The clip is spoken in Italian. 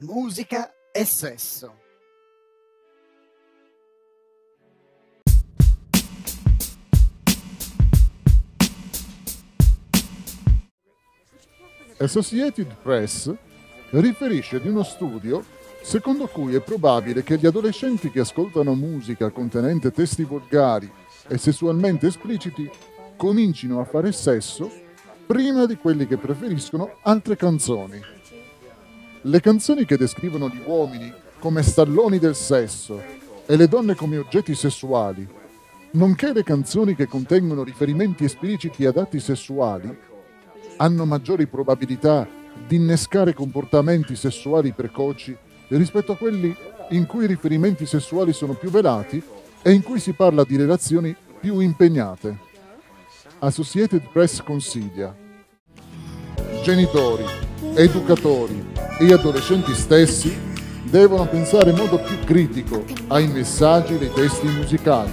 musica e sesso. Associated Press riferisce di uno studio secondo cui è probabile che gli adolescenti che ascoltano musica contenente testi volgari e sessualmente espliciti comincino a fare sesso prima di quelli che preferiscono altre canzoni. Le canzoni che descrivono gli uomini come stalloni del sesso e le donne come oggetti sessuali, nonché le canzoni che contengono riferimenti espliciti ad atti sessuali, hanno maggiori probabilità di innescare comportamenti sessuali precoci rispetto a quelli in cui i riferimenti sessuali sono più velati e in cui si parla di relazioni più impegnate. Associated Press consiglia genitori, educatori e adolescenti stessi devono pensare in modo più critico ai messaggi dei testi musicali